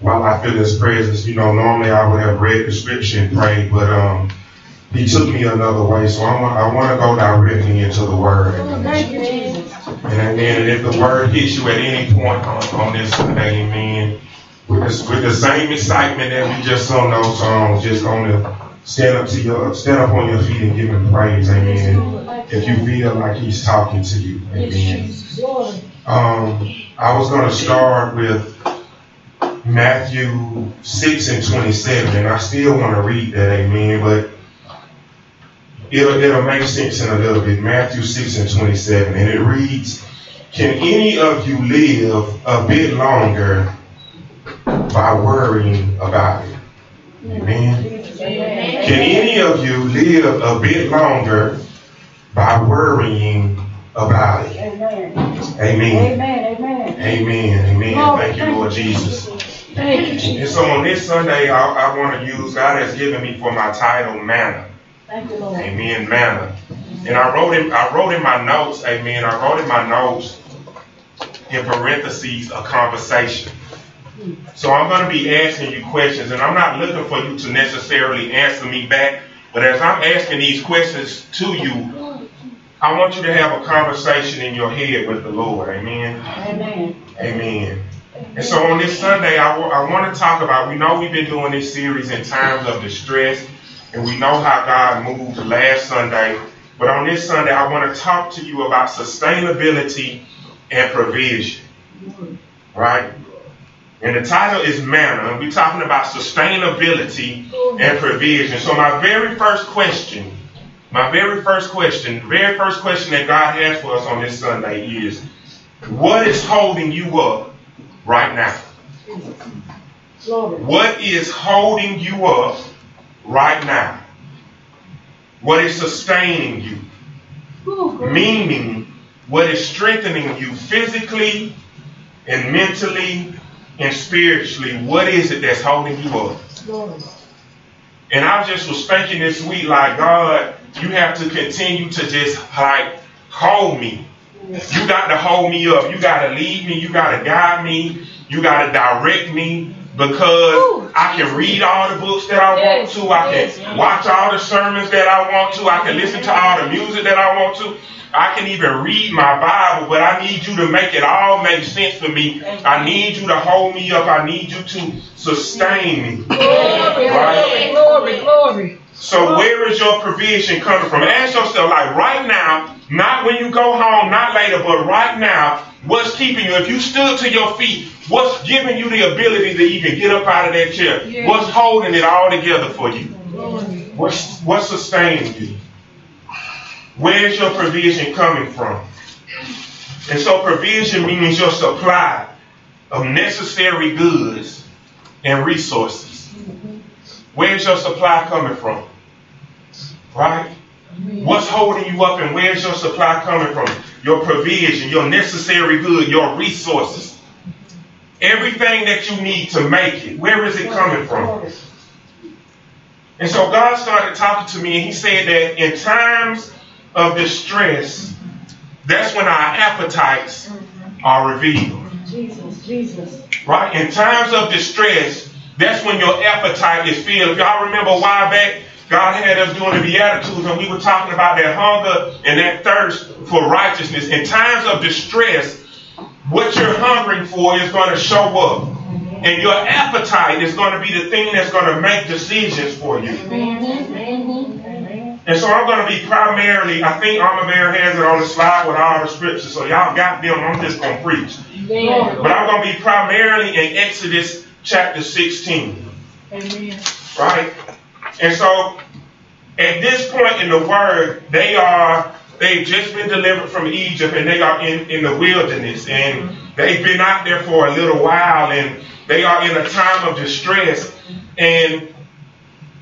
while I feel his presence. You know, normally I would have read the scripture and prayed, but um, he took me another way. So I'm, I want to go directly into the word. Thank you, Jesus. And then if the word hits you at any point on, on this Sunday, amen, with, this, with the same excitement that we just sung those songs, just going to stand up to your stand up on your feet and give him praise, amen. If you feel like he's talking to you, amen. Um, I was going to start with Matthew 6 and 27, and I still want to read that, amen, but it'll, it'll make sense in a little bit. Matthew 6 and 27, and it reads, Can any of you live a bit longer by worrying about it? Amen. Can any of you live a bit longer by worrying about it? Amen. Amen. Amen. Amen. Amen. Amen. Thank you, Lord Jesus. Thank you. And so on this Sunday, I, I want to use, God has given me for my title, Manna. Thank you, Lord. Amen, manna. And I wrote in, I wrote in my notes, amen, I wrote in my notes, in parentheses, a conversation. So I'm going to be asking you questions, and I'm not looking for you to necessarily answer me back, but as I'm asking these questions to you, I want you to have a conversation in your head with the Lord. Amen. Amen. Amen. And so on this Sunday, I, w- I want to talk about, we know we've been doing this series in times of distress, and we know how God moved last Sunday. But on this Sunday, I want to talk to you about sustainability and provision. Right? And the title is Manna, and we're talking about sustainability and provision. So my very first question, my very first question, very first question that God has for us on this Sunday is, what is holding you up right now? What is holding you up right now? What is sustaining you? Meaning, what is strengthening you physically and mentally and spiritually? What is it that's holding you up? And I just was thinking this week, like, God, you have to continue to just, like, hold me. You got to hold me up. You got to lead me. You got to guide me. You got to direct me because I can read all the books that I want to. I can watch all the sermons that I want to. I can listen to all the music that I want to. I can even read my Bible, but I need you to make it all make sense for me. I need you to hold me up. I need you to sustain me. Glory. Right? Glory. Glory. So where is your provision coming from? Ask yourself, like right now, not when you go home, not later, but right now, what's keeping you? If you stood to your feet, what's giving you the ability to even get up out of that chair? Yeah. What's holding it all together for you? What's what's sustaining you? Where's your provision coming from? And so provision means your supply of necessary goods and resources. Where's your supply coming from? Right? What's holding you up and where's your supply coming from? Your provision, your necessary good, your resources. Everything that you need to make it. Where is it coming from? And so God started talking to me and he said that in times of distress, that's when our appetites are revealed. Jesus. Jesus. Right? In times of distress, that's when your appetite is filled. If y'all remember a while back, God had us doing the Beatitudes and we were talking about that hunger and that thirst for righteousness. In times of distress, what you're hungering for is going to show up. And your appetite is going to be the thing that's going to make decisions for you. And so I'm going to be primarily, I think armor bearer has it on the slide with all the scriptures. So y'all got them. I'm just going to preach. But I'm going to be primarily in Exodus chapter 16. Amen. Right? And so at this point in the word, they are, they've just been delivered from Egypt and they are in, in the wilderness. And they've been out there for a little while and they are in a time of distress. And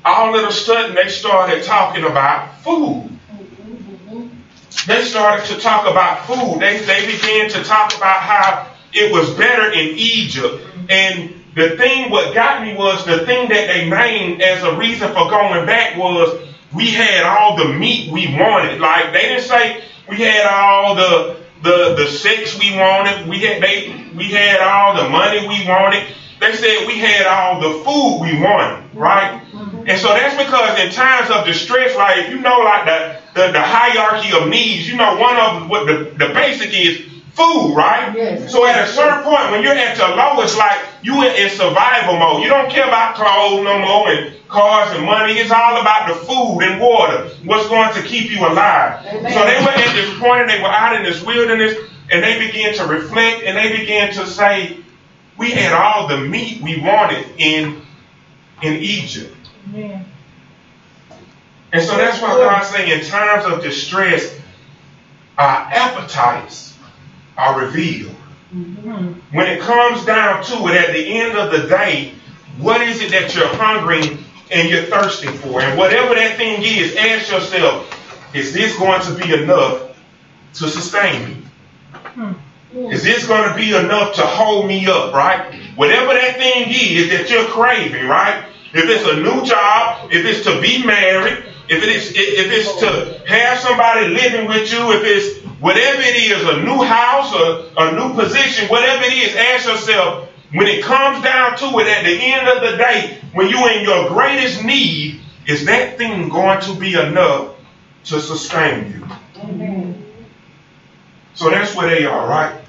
all of a sudden they started talking about food. They started to talk about food. They, they began to talk about how it was better in Egypt. And the thing, what got me was the thing that they named as a reason for going back was we had all the meat we wanted. Like they didn't say we had all the the the sex we wanted. We had they we had all the money we wanted. they said we had all the food we wanted, right? And so that's because in times of distress, like you know like the, the, the hierarchy of needs, you know one of what the, the basic is food, right? Yes. So at a certain point, when you're at your lowest, like you in, in survival mode, you don't care about clothes no more and cars and money. It's all about the food and water, what's going to keep you alive. Amen. So they were at this point and they were out in this wilderness and they began to reflect and they began to say, we had all the meat we wanted in in Egypt. Amen. And so that's why God's saying in times of distress, our appetites are revealed. Mhm. When it comes down to it, at the end of the day, what is it that you're hungering and you're thirsting for? And whatever that thing is, ask yourself, is this going to be enough to sustain me? Is this going to be enough to hold me up, right? Whatever that thing is that you're craving, right? If it's a new job, if it's to be married, if it is, if it's to have somebody living with you, if it's whatever it is, a new house, a, a new position, whatever it is, ask yourself, when it comes down to it at the end of the day, when you're in your greatest need, is that thing going to be enough to sustain you? Amen. So that's where they are, right?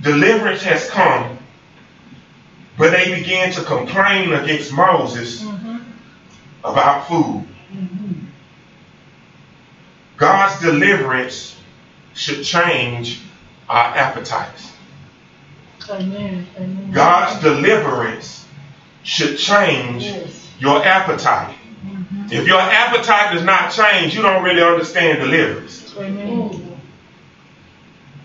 Deliverance has come, but they began to complain against Moses Mhm. about food. God's deliverance should change our appetites. Amen. Amen. God's deliverance should change Yes. your appetite. Mm-hmm. If your appetite does not change, you don't really understand deliverance. Amen.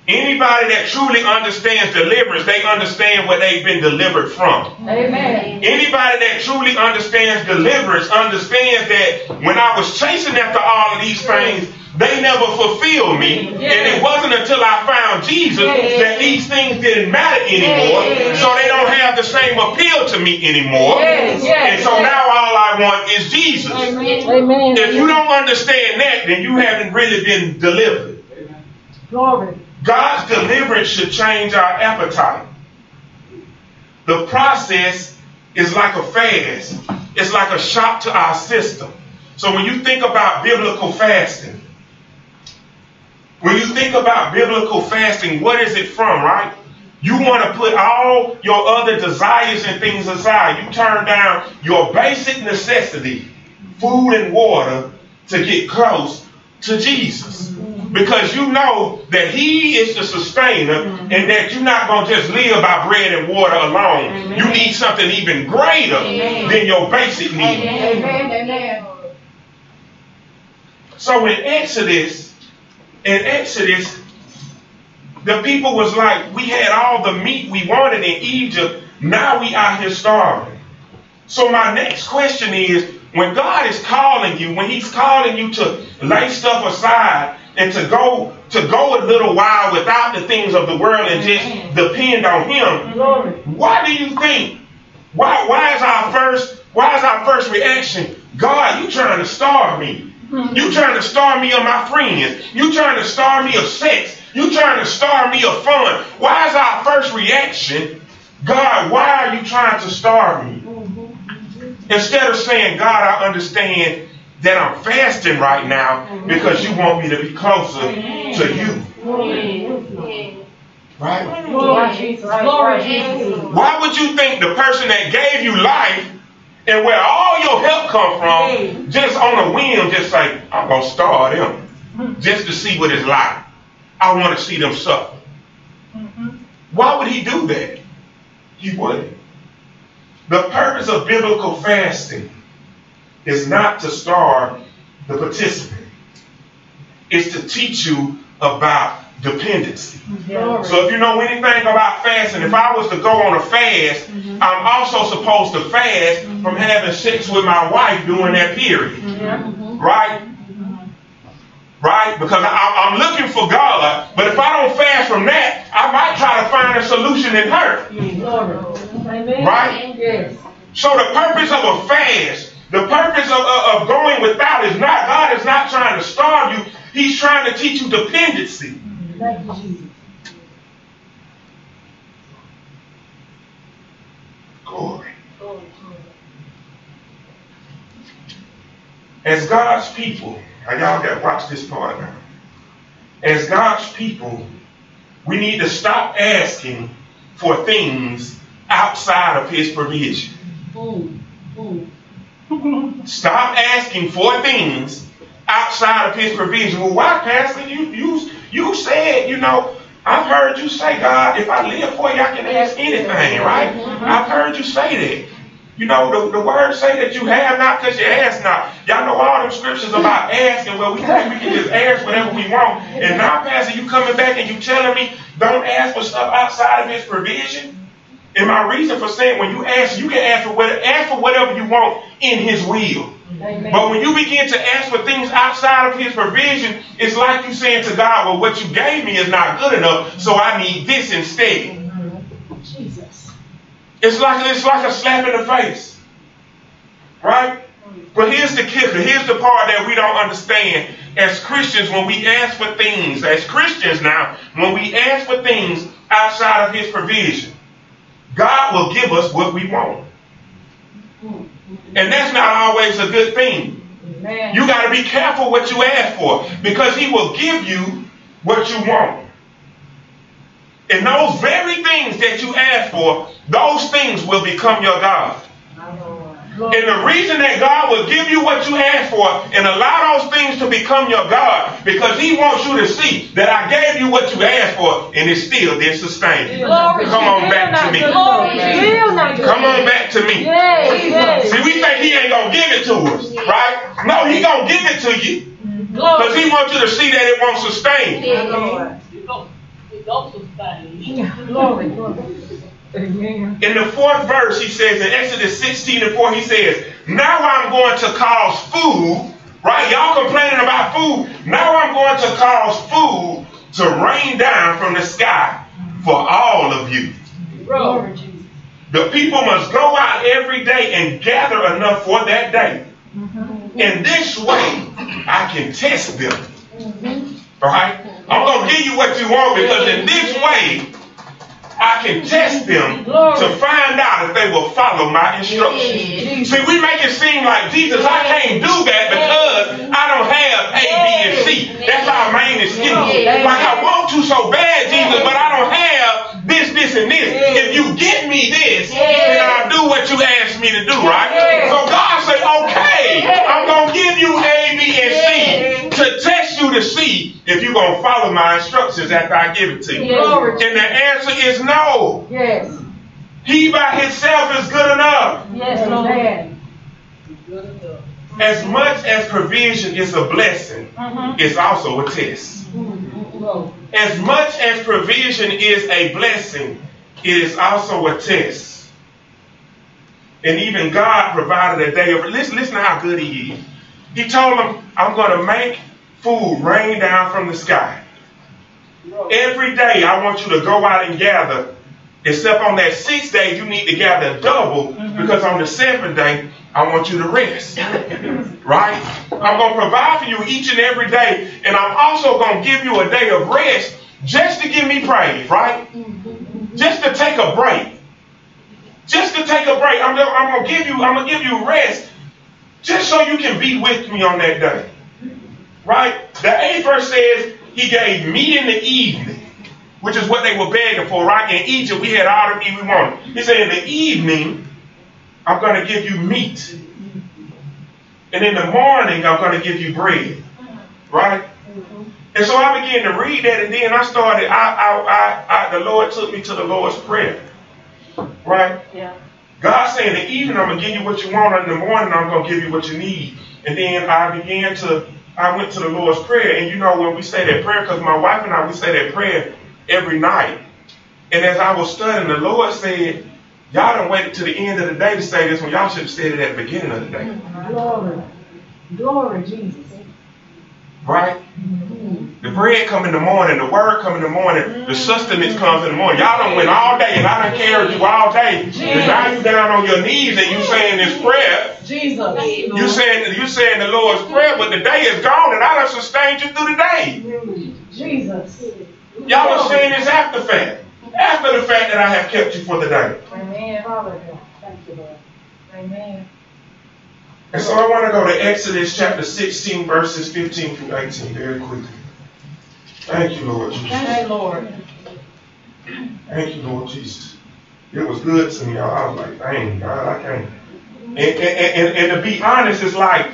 Anybody that truly understands deliverance, they understand what they've been delivered from. Amen. Anybody that truly understands deliverance understands that when I was chasing after all of these things, they never fulfilled me. And it wasn't until I found Jesus that these things didn't matter anymore. So they don't have the same appeal to me anymore. And so now all I want is Jesus. Amen. If you don't understand that, then you haven't really been delivered. Glory. God's deliverance should change our appetite. The process is like a fast. It's like a shock to our system. So when you think about biblical fasting, when you think about biblical fasting, what is it from, right? You want to put all your other desires and things aside. You turn down your basic necessity, food and water, to get close to Jesus. Because you know that He is the sustainer and that you're not going to just live by bread and water alone. You need something even greater than your basic need. Amen. So in Exodus, in Exodus, the people was like, we had all the meat we wanted in Egypt. Now we out here starving. So my next question is, when God is calling you, when He's calling you to lay stuff aside and to go to go a little while without the things of the world and just depend on Him, why do you think? Why why is our first why is our first reaction? God, you trying to starve me. Hmm. You trying to starve me of my friends. You trying to starve me of sex. You trying to starve me of fun. Why is our first reaction, God, why are you trying to starve me? Mm-hmm. Instead of saying, God, I understand that I'm fasting right now mm-hmm. because you want me to be closer to you. Right? Glory. Jesus. Glory. Jesus. Why would you think the person that gave you life and where all your help come from, just on a whim, just like, I'm gonna starve them, just to see what it's like. I want to see them suffer. Mm-hmm. Why would he do that? He wouldn't. The purpose of biblical fasting is not to starve the participant. It's to teach you about dependency. Glory. So if you know anything about fasting, if I was to go on a fast, mm-hmm. I'm also supposed to fast from mm-hmm. having sex with my wife during that period. Right? Right? Because I, I'm looking for God, but if I don't fast from that, I might try to find a solution in her. Right? So the purpose of a fast, the purpose of, of, of going without is not, God is not trying to starve you. He's trying to teach you dependency. Jesus. As God's people, y'all got watch this part now. As God's people, we need to stop asking for things outside of His provision. Stop asking for things outside of His provision. Well, why, Pastor? You you you said, you know, I've heard you say, God, if I live for you, I can ask anything, right? I've heard you say that. You know, the, the words say that you have not because you ask not. Y'all know all them scriptures about asking. Well, we think we can just ask whatever we want. And now, Pastor, you coming back and you telling me don't ask for stuff outside of his provision? And my reason for saying when you ask, you can ask for, whatever, ask for whatever you want in his will. Amen. But when you begin to ask for things outside of his provision, it's like you saying to God, well, what you gave me is not good enough, so I need this instead. Jesus. It's like it's like a slap in the face. Right? But here's the kicker. Here's the part that we don't understand. As Christians, when we ask for things, as Christians now, when we ask for things outside of his provision, God will give us what we want. And that's not always a good thing. Amen. You got to be careful what you ask for because he will give you what you want. And those very things that you ask for, those things will become your God. And the reason that God will give you what you ask for and allow those things to become your God, because He wants you to see that I gave you what you asked for and it still didn't sustain you. Come on back to me. Come on back to me. See, we think He ain't going to give it to us, right? No, He going to give it to you. Because He wants you to see that it won't sustain you. Glory, glory. Amen. In the fourth verse, he says, in Exodus 16 and 4, he says, Now I'm going to cause food, right? Y'all complaining about food. Now I'm going to cause food to rain down from the sky for all of you. The people must go out every day and gather enough for that day. Mm-hmm. In this way, I can test them. Mm-hmm. Right? I'm going to give you what you want because in this way, I can test them to find out if they will follow my instructions. See, we make it seem like Jesus, I can't do that because I don't have A, B, and C. That's our main excuse. Like I want to so bad, Jesus, but I don't have this, this, and this. If you give me this, then I'll do what you asked me to do, right? So God said, okay, I'm going to give you A, B, and C to test you to see if you're going to follow my instructions after I give it to you. And the answer is no no. Yes. He by himself is good enough. Yes, Lord. As much as provision is a blessing, mm-hmm. it's also a test. Mm-hmm. As much as provision is a blessing, it is also a test. And even God provided a day of listen, listen to how good he is. He told them, I'm going to make food rain down from the sky. Every day I want you to go out and gather. Except on that sixth day, you need to gather double mm-hmm. because on the seventh day, I want you to rest. right? I'm going to provide for you each and every day. And I'm also going to give you a day of rest just to give me praise, right? Mm-hmm. Just to take a break. Just to take a break. I'm, I'm going to give you, I'm going to give you rest just so you can be with me on that day. Right? The eighth verse says, he gave meat in the evening, which is what they were begging for, right? In Egypt, we had all the meat we wanted. He said, in the evening, I'm going to give you meat. And in the morning, I'm going to give you bread. Right? And so I began to read that, and then I started, I, I, I, I the Lord took me to the Lord's Prayer. Right? Yeah. God said, in the evening, I'm going to give you what you want, and in the morning, I'm going to give you what you need. And then I began to I went to the Lord's Prayer, and you know when we say that prayer, because my wife and I we say that prayer every night. And as I was studying, the Lord said, "Y'all don't wait to the end of the day to say this when y'all should have said it at the beginning of the day." Glory, glory, Jesus. Right? Mm-hmm. The bread come in the morning, the word come in the morning, the mm. sustenance comes in the morning. Y'all don't win all day, and I don't carry you all day. Jesus. And now you down on your knees and you saying this prayer. Jesus. You saying you saying the Lord's prayer, but the day is gone, and I done sustained you through the day. Jesus. Y'all are saying this after fact. After the fact that I have kept you for the day. Amen. Hallelujah. Thank you, Lord. Amen. And so I want to go to Exodus chapter 16, verses 15 through 18 very quickly. Thank you, Lord Jesus. Thank you, Lord. Thank you, Lord Jesus. It was good to me. I was like, dang, God, I can't. And, and, and, and to be honest, it's like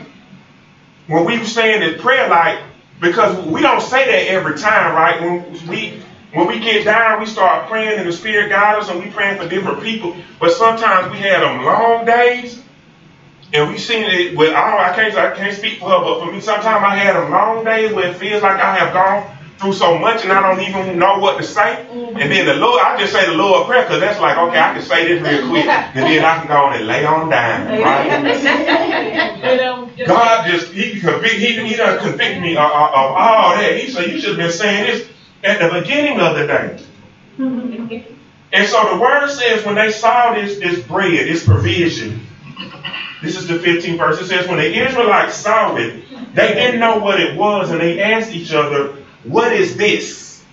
when we were saying this prayer, like, because we don't say that every time, right? When we when we get down, we start praying and the Spirit guides us and we praying for different people. But sometimes we had them long days and we seen it with I don't I can't I can't speak for her, but for me sometimes I had them long days where it feels like I have gone through so much and I don't even know what to say. And then the Lord, I just say the Lord prayer because that's like, okay, I can say this real quick. And then I can go on and lay on down, right? Um, God just, he, convict, he, he done convict me of, of, of all that. He said, you should have been saying this at the beginning of the day. And so the word says when they saw this, this bread, this provision, this is the 15th verse. It says, when the Israelites saw it, they didn't know what it was, and they asked each other, What is this?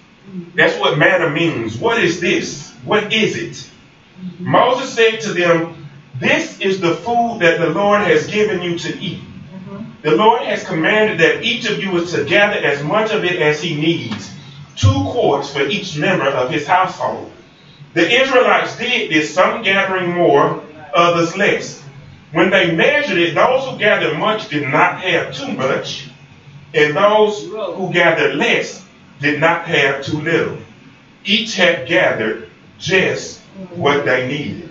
That's what manna means. What is this? What is it? Moses said to them, This is the food that the Lord has given you to eat. The Lord has commanded that each of you is to gather as much of it as he needs, two quarts for each member of his household. The Israelites did this, some gathering more, others less. When they measured it, those who gathered much did not have too much, and those who gathered less did not have too little. Each had gathered just what they needed.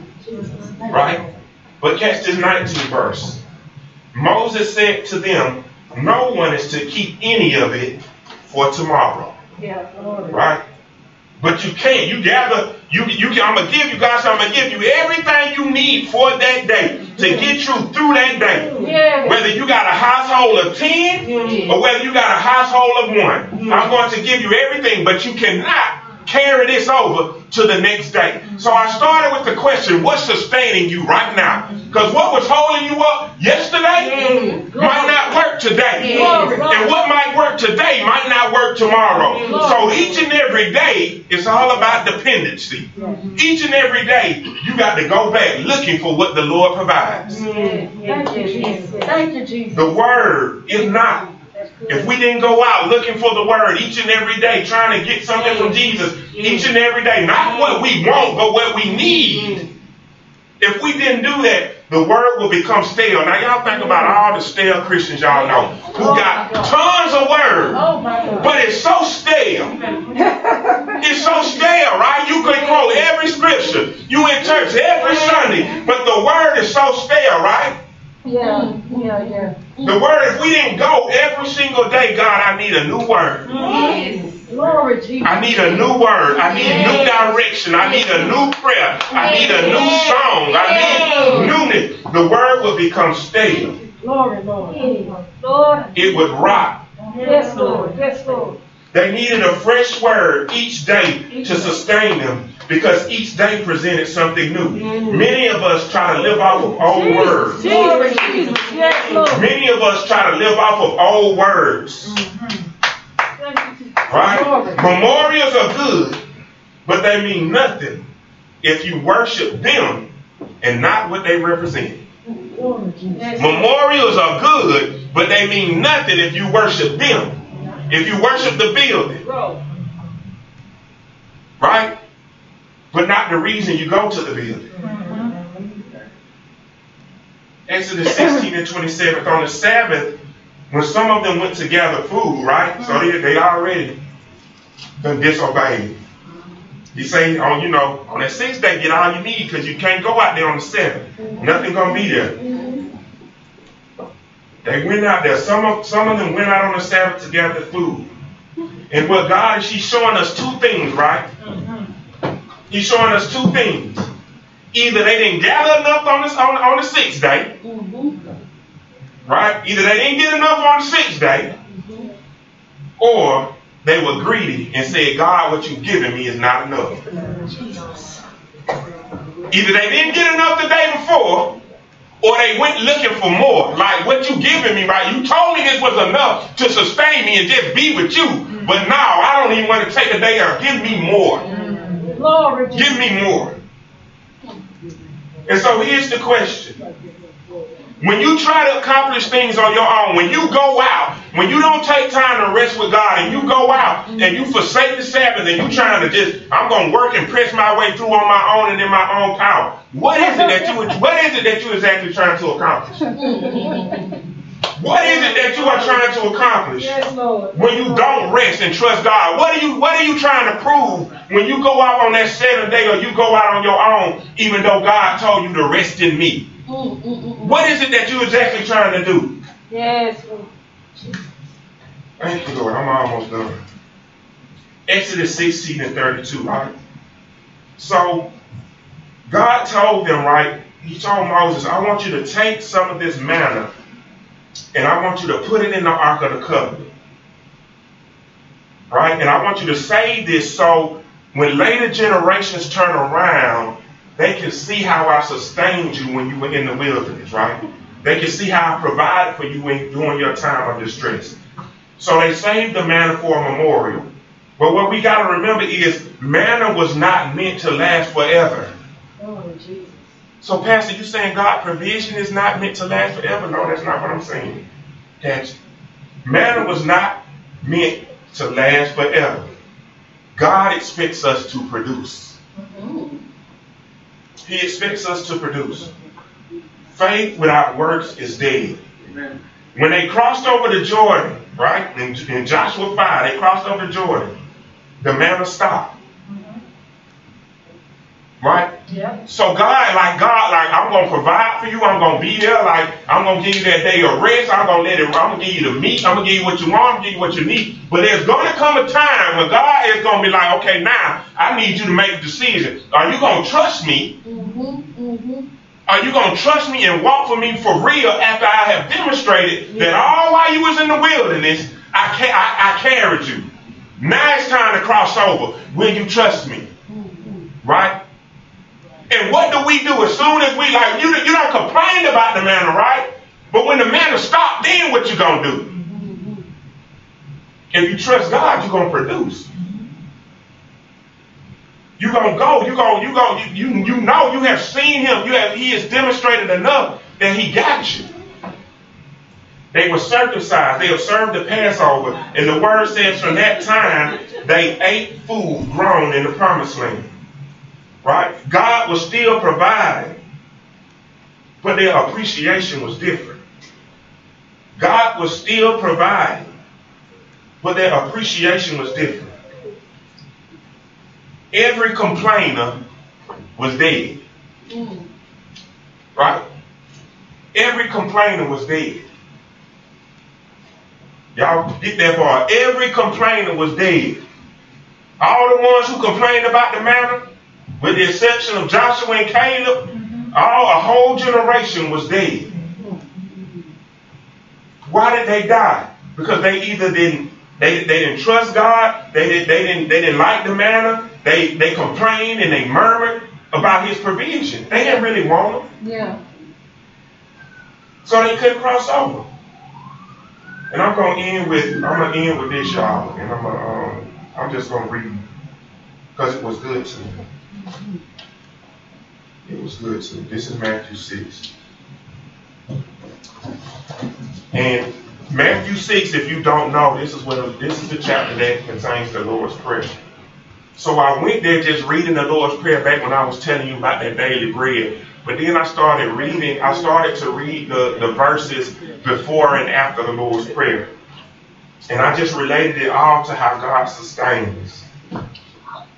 Right? But catch this 19 verse. Moses said to them, No one is to keep any of it for tomorrow. Yeah, Right? But you can't. You gather, you you can I'm gonna give you guys, I'm gonna give you everything you need for that day to get you through that day. Yeah. Whether you got a household of 10 or whether you got a household of one. I'm going to give you everything, but you cannot carry this over to the next day. So I started with the question, what's sustaining you right now? Because what was holding you up yesterday might not work today. And what might work today might not work tomorrow. So each and every day, it's all about dependency. Each and every day, you got to go back looking for what the Lord provides. Thank you, Jesus. Thank you, Jesus. The word, is not, if we didn't go out looking for the word each and every day, trying to get something from Jesus each and every day, not what we want, but what we need. If we didn't do that, the word will become stale. Now y'all think about all the stale Christians y'all know who got tons of word, Oh but it's so stale. It's so stale, right? You can quote every scripture. You in church every Sunday, but the word is so stale, right? Yeah, mm. yeah, yeah. The word, if we didn't go every single day, God, I need a new word. Mm. Glory, Jesus. I need a new word. I need new direction. I need a new prayer. I need a new song. I need newness. The word will become stale. Glory, Lord. Lord. It would rot. Yes, Lord. Yes, Lord. They needed a fresh word each day to sustain them because each day presented something new. Many of us try to live off of old words. Glory, Jesus. Many of us try to live off of old words. Right? Memorials are good, but they mean nothing if you worship them and not what they represent. Glory, Memorials are good, but they mean nothing if you worship them. If you worship the building, right? But not the reason you go to the building. Exodus 16 and 27. On the Sabbath, when some of them went to gather food, right? So they, they already done disobeyed. He say, on you know, on that sixth day, get all you need because you can't go out there on the seventh. Nothing gonna be there. They went out there. Some of some of them went out on the Sabbath to gather food. And what God is, He's showing us two things, right? He's showing us two things. Either they didn't gather enough on this on, on the sixth day, right? Either they didn't get enough on the sixth day, or they were greedy and said, God, what you've given me is not enough. Either they didn't get enough the day before, or they went looking for more. Like what you giving me, right? You told me this was enough to sustain me and just be with you. But now I don't even want to take a day or give me more. Jesus. Give me more. And so here's the question. When you try to accomplish things on your own, when you go out, when you don't take time to rest with God and you go out and you forsake the Sabbath and you're trying to just, I'm going to work and press my way through on my own and in my own power. What is it that you, what is it that you exactly trying to accomplish? What is it that you are trying to accomplish Yes, when you don't rest and trust God? What are you What are you trying to prove when you go out on that seventh day or you go out on your own, even though God told you to rest in me? What is it that you're exactly trying to do? Yes, Thank you, Lord. I'm almost done. Exodus 16 and 32, right? So God told them, right? He told Moses, I want you to take some of this manna and I want you to put it in the Ark of the Covenant. Right? And I want you to save this so when later generations turn around, they can see how I sustained you when you were in the wilderness, right? They can see how I provided for you when, during your time of distress. So they saved the manna for a memorial. But what we got to remember is manna was not meant to last forever. Oh, Jesus. So, Pastor, you saying God provision is not meant to last forever? No, that's not what I'm saying. That's manna was not meant to last forever. God expects us to produce. He expects us to produce. Faith without works is dead. Amen. When they crossed over the Jordan, right, in, in Joshua 5, they crossed over the Jordan, the manna stopped. Right? Yep. So God, like God, like I'm gonna provide for you. I'm gonna be there. Like I'm gonna give you that day of rest. I'm gonna let it. I'm gonna give you the meat. I'm gonna give you what you want. I'm gonna give you what you need. But there's gonna come a time when God is gonna be like, okay, now I need you to make a decision. Are you gonna trust me? Mhm. Mhm. Are you gonna trust me and walk for me for real after I have demonstrated that all while you was in the wilderness, I ca- I, I carried you. Now it's time to cross over. Will you trust me? Right? And what do we do as soon as we like you? You don't complain about the manna, right? But when the manna stop, then what you gonna do? If you trust God, you're gonna produce. You're gonna go. You gonna you gonna you you, you know you have seen him. You have he has demonstrated enough that he got you. They were circumcised. They observed the Passover, and the word says from that time they ate food grown in the promised land. Right? God was still providing, but their appreciation was different. God was still providing, but their appreciation was different. Every complainer was dead. Right? Every complainer was dead. Y'all get that part. Every complainer was dead. All the ones who complained about the manna, with the exception of Joshua and Caleb, all a whole generation was dead. Why did they die? Because they either didn't they, they didn't trust God, they, did, they didn't they didn't like the manna, they they complained and they murmured about his provision. They didn't really want him. Yeah. So they couldn't cross over. And I'm gonna end with I'm gonna end with this, y'all, and I'm gonna um, I'm just gonna read because it was good to me. It was good me. This is Matthew six, and Matthew six, if you don't know, this is what this is the chapter that contains the Lord's prayer. So I went there just reading the Lord's prayer back when I was telling you about that daily bread. But then I started reading, I started to read the, the verses before and after the Lord's Prayer. And I just related it all to how God sustains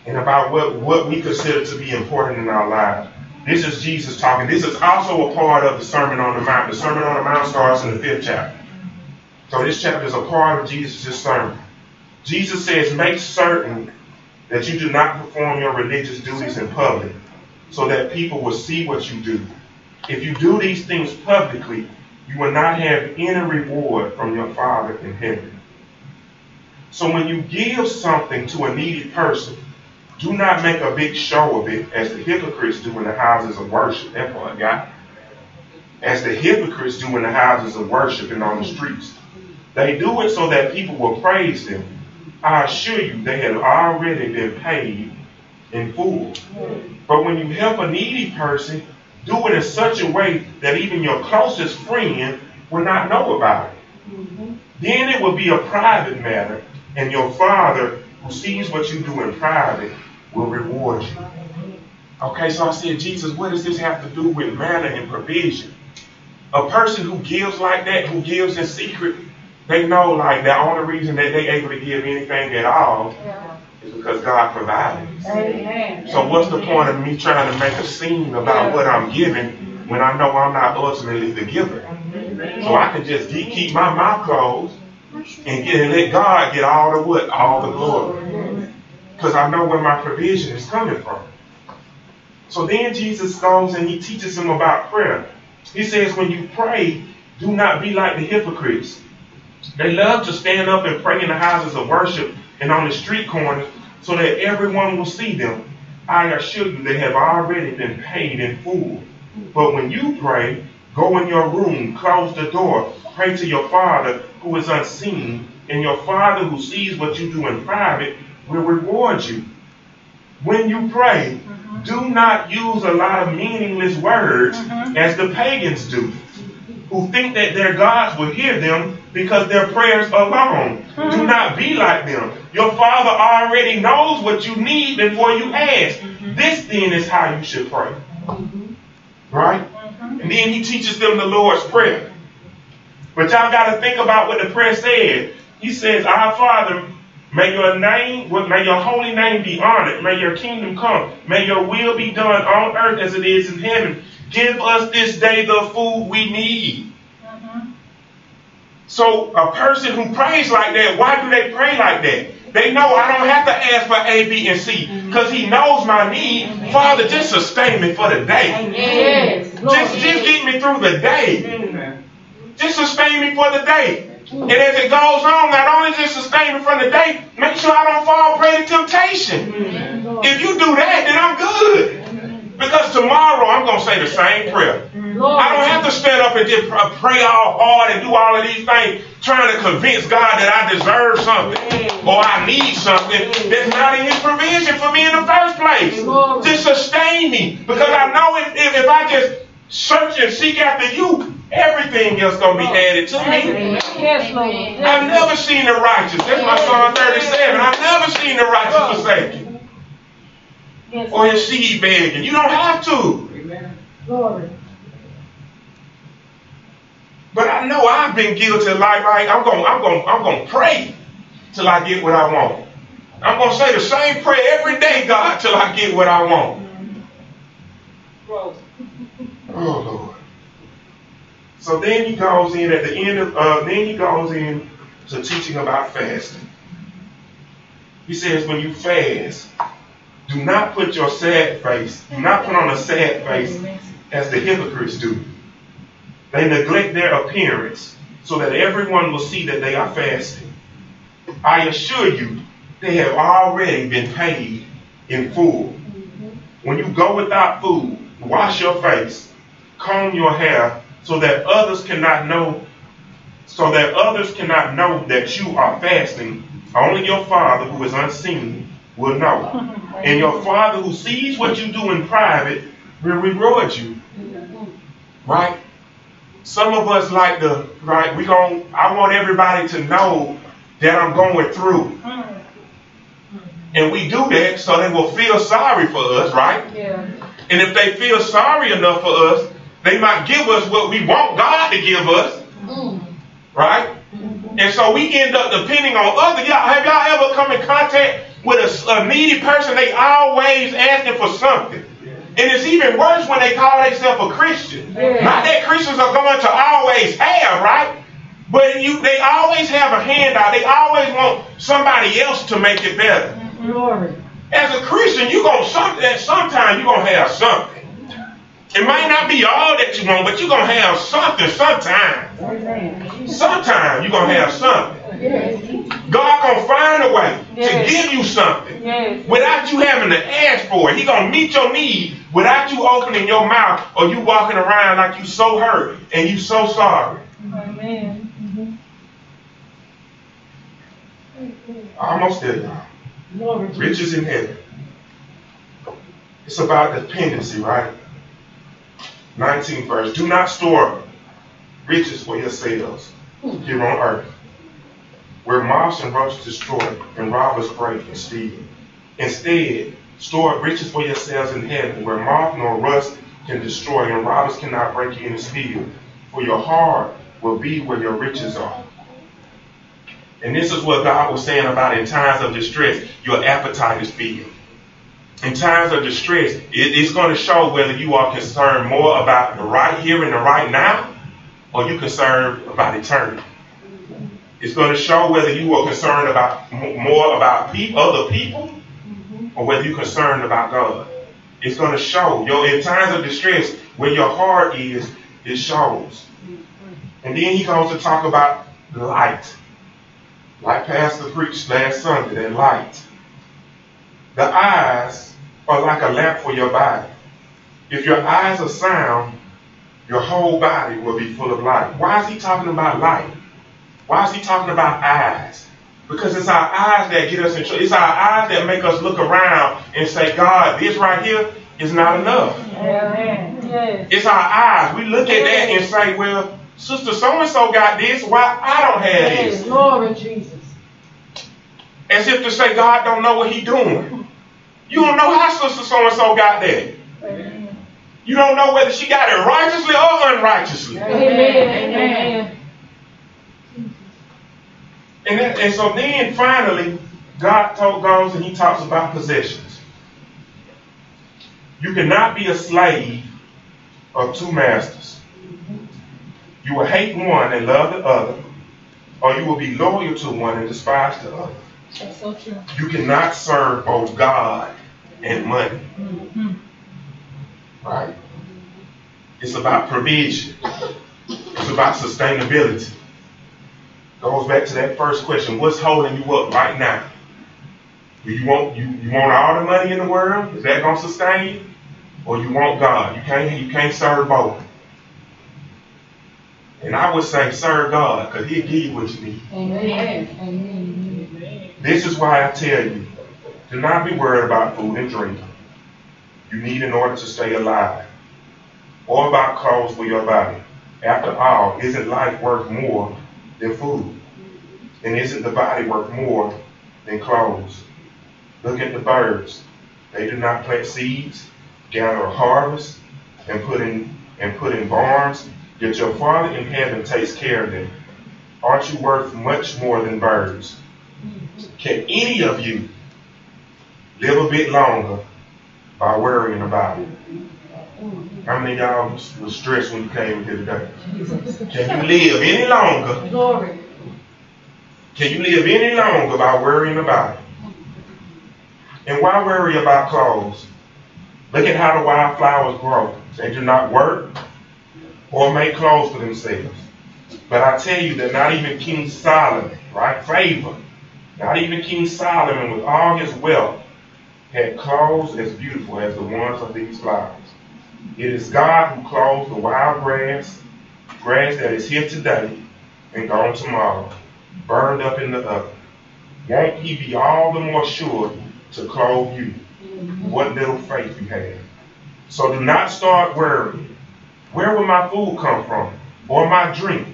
and about what, what we consider to be important in our lives. This is Jesus talking. This is also a part of the Sermon on the Mount. The Sermon on the Mount starts in the fifth chapter. So this chapter is a part of Jesus' sermon. Jesus says, make certain that you do not perform your religious duties in public so that people will see what you do. If you do these things publicly, you will not have any reward from your Father in heaven. So when you give something to a needy person, do not make a big show of it as the hypocrites do in the houses of worship. That part, got As the hypocrites do in the houses of worship and on the streets. They do it so that people will praise them. I assure you, they have already been paid in full. But when you help a needy person, do it in such a way that even your closest friend will not know about it. Then it will be a private matter, and your Father, who sees what you do in private, will reward you. Okay, so I said, Jesus, what does this have to do with manna and provision? A person who gives like that, who gives in secret, they know like the only reason that they able to give anything at all Yeah. is because God provided. Amen. So what's the point of me trying to make a scene about what I'm giving when I know I'm not ultimately the giver? So I can just keep, keep my mouth closed and get and let God get all the what? All the glory. Because I know where my provision is coming from. So then Jesus goes and he teaches him about prayer. He says, when you pray, do not be like the hypocrites. They love to stand up and pray in the houses of worship and on the street corners so that everyone will see them. I assure you, they have already been paid in full. But when you pray, go in your room, close the door, pray to your Father who is unseen, and your Father who sees what you do in private will reward you. When you pray, mm-hmm. do not use a lot of meaningless words mm-hmm. as the pagans do, who think that their gods will hear them because their prayers are long. Mm-hmm. Do not be like them. Your Father already knows what you need before you ask. This then is how you should pray. Right? And then he teaches them the Lord's Prayer. But y'all got to think about what the prayer said. He says, Our Father, may your name, may your holy name be honored. May your kingdom come. May your will be done on earth as it is in heaven. Give us this day the food we need. So a person who prays like that, why do they pray like that? They know I don't have to ask for A, B, and C because he knows my need. Father, just sustain me for the day. Yes. Just, just get me through the day. Just sustain me for the day. And as it goes on, not only just sustain me from the day, make sure I don't fall prey to temptation. If you do that, then I'm good. Because tomorrow I'm going to say the same prayer. I don't have to stand up and just pray all hard and do all of these things trying to convince God that I deserve something or I need something that's not in His provision for me in the first place. To sustain me. Because I know if, if, if I just search and seek after you, everything else going to be added to me. Yes, Lord. I've never seen the righteous. That's my Psalm 37. I've never seen the righteous forsaken Yes, or his seed begging. You don't have to. Glory. But I know I've been guilty of like, like I'm going, I'm going, I'm going to pray till I get what I want. I'm going to say the same prayer every day, God, till I get what I want. Oh Lord. So then he goes in at the end of, uh, then he goes in to teaching about fasting. He says, when you fast, do not put your sad face, do not put on a sad face as the hypocrites do. They neglect their appearance so that everyone will see that they are fasting. I assure you, they have already been paid in full. When you go without food, wash your face, comb your hair, so that others cannot know, so that others cannot know that you are fasting. Only your Father who is unseen will know. And your Father who sees what you do in private will reward you. Right? Some of us like to, right, we gon' I want everybody to know that I'm going through. And we do that so they will feel sorry for us, right? Yeah. And if they feel sorry enough for us, they might give us what we want God to give us, right? Mm-hmm. And so we end up depending on other. Y'all, have y'all ever come in contact with a, a needy person? They always asking for something. And it's even worse when they call themselves a Christian. Yeah. Not that Christians are going to always have, right? But you, they always have a handout. They always want somebody else to make it better. Glory. As a Christian, you gonna some at sometime you gonna have something. It might not be all that you want, but you're gonna have something sometime. Sometime you're gonna have something. Yes. God gonna find a way Yes. to give you something Yes. without you having to ask for it. He gonna meet your need without you opening your mouth or you walking around like you so hurt and you so sorry. Amen. Almost there, y'all. Riches in heaven. It's about dependency, right? 19th verse. Do not store riches for yourselves here on earth, where moths and rust destroy and robbers break and steal. Instead, store riches for yourselves in heaven, where moth nor rust can destroy and robbers cannot break in and steal. For your heart will be where your riches are. And this is what God was saying about in times of distress, your appetite is filled. In times of distress, it, it's going to show whether you are concerned more about the right here and the right now, or you concerned about eternity. It's going to show whether you are concerned about more about pe- other people, or whether you're concerned about God. It's going to show. Your in times of distress, where your heart is, it shows. And then he goes to talk about light. Like Pastor preached last Sunday, that light. The eyes are like a lamp for your body. If your eyes are sound, your whole body will be full of light. Why is he talking about light? Why is he talking about eyes? Because it's our eyes that get us in trouble. It's our eyes that make us look around and say, God, this right here is not enough. Amen. Yes. It's our eyes. We look at that and say, well, Sister so and so got this, why I don't have this? Glory Jesus. As if to say God don't know what he doing. You don't know how Sister so and so got there. Amen. You don't know whether she got it righteously or unrighteously. Amen. Amen. And, and so then finally, God told, goes and he talks about possessions. You cannot be a slave of two masters. You will hate one and love the other, or you will be loyal to one and despise the other. That's so true. You cannot serve both God and money. Right? It's about provision. It's about sustainability. Goes back to that first question. What's holding you up right now? Do you want you, you want all the money in the world? Is that gonna sustain you? Or you want God? You can't you can't serve both. And I would say serve God, because He'll give you what you need. Amen. Amen. This is why I tell you, do not be worried about food and drink you need in order to stay alive, or about clothes for your body. After all, isn't life worth more than food? And isn't the body worth more than clothes? Look at the birds. They do not plant seeds, gather a harvest, and put in and put in barns, yet your Father in heaven takes care of them. Aren't you worth much more than birds? Can any of you live a bit longer by worrying about it? How many of y'all was, was stressed when you came here today? Can you live any longer? Glory. Can you live any longer by worrying about it? And why worry about clothes? Look at how the wildflowers grow. They do not work or make clothes for themselves. But I tell you that not even King Solomon, right? Favor. Not even King Solomon with all his wealth had clothes as beautiful as the ones of these flowers. It is God who clothes the wild grass, grass that is here today and gone tomorrow, burned up in the oven. Won't he be all the more sure to clothe you? What little faith you have. So do not start worrying. Where will my food come from? Or my drink?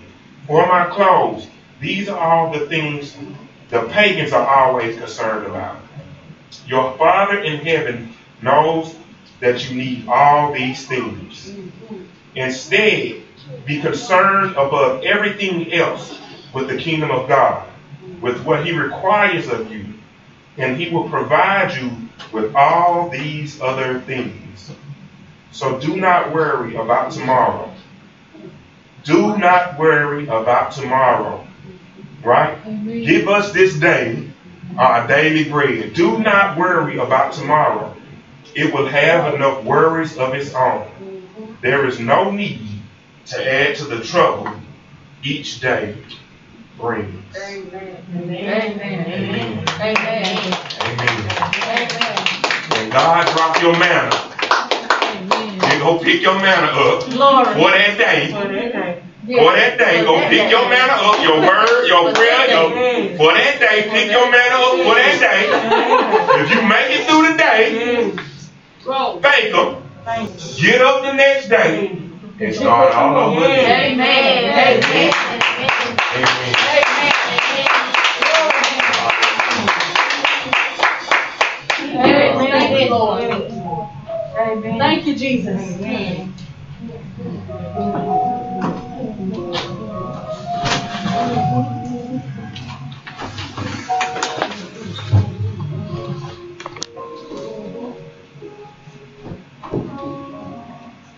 Or my clothes? These are all the things the pagans are always concerned about. Your Father in heaven knows that you need all these things. Instead, be concerned above everything else with the kingdom of God, with what He requires of you, and He will provide you with all these other things. So do not worry about tomorrow. Do not worry about tomorrow. Right? Amen. Give us this day Uh, our daily bread. Do not worry about tomorrow. It will have enough worries of its own. There is no need to add to the trouble each day brings. Amen. Amen. Amen. Amen. When God drop your manna, you go pick your manna up Glory. for that day. For that day, go pick your manna up, your word, your prayer. Mm-hmm. Your, for that day, pick your manna up for that day. Mm-hmm. If you make it through the day, mm-hmm. thank them. Get up the next day and start all over again. Amen. Amen. Amen. Amen. Amen. Thank you, Jesus. Amen.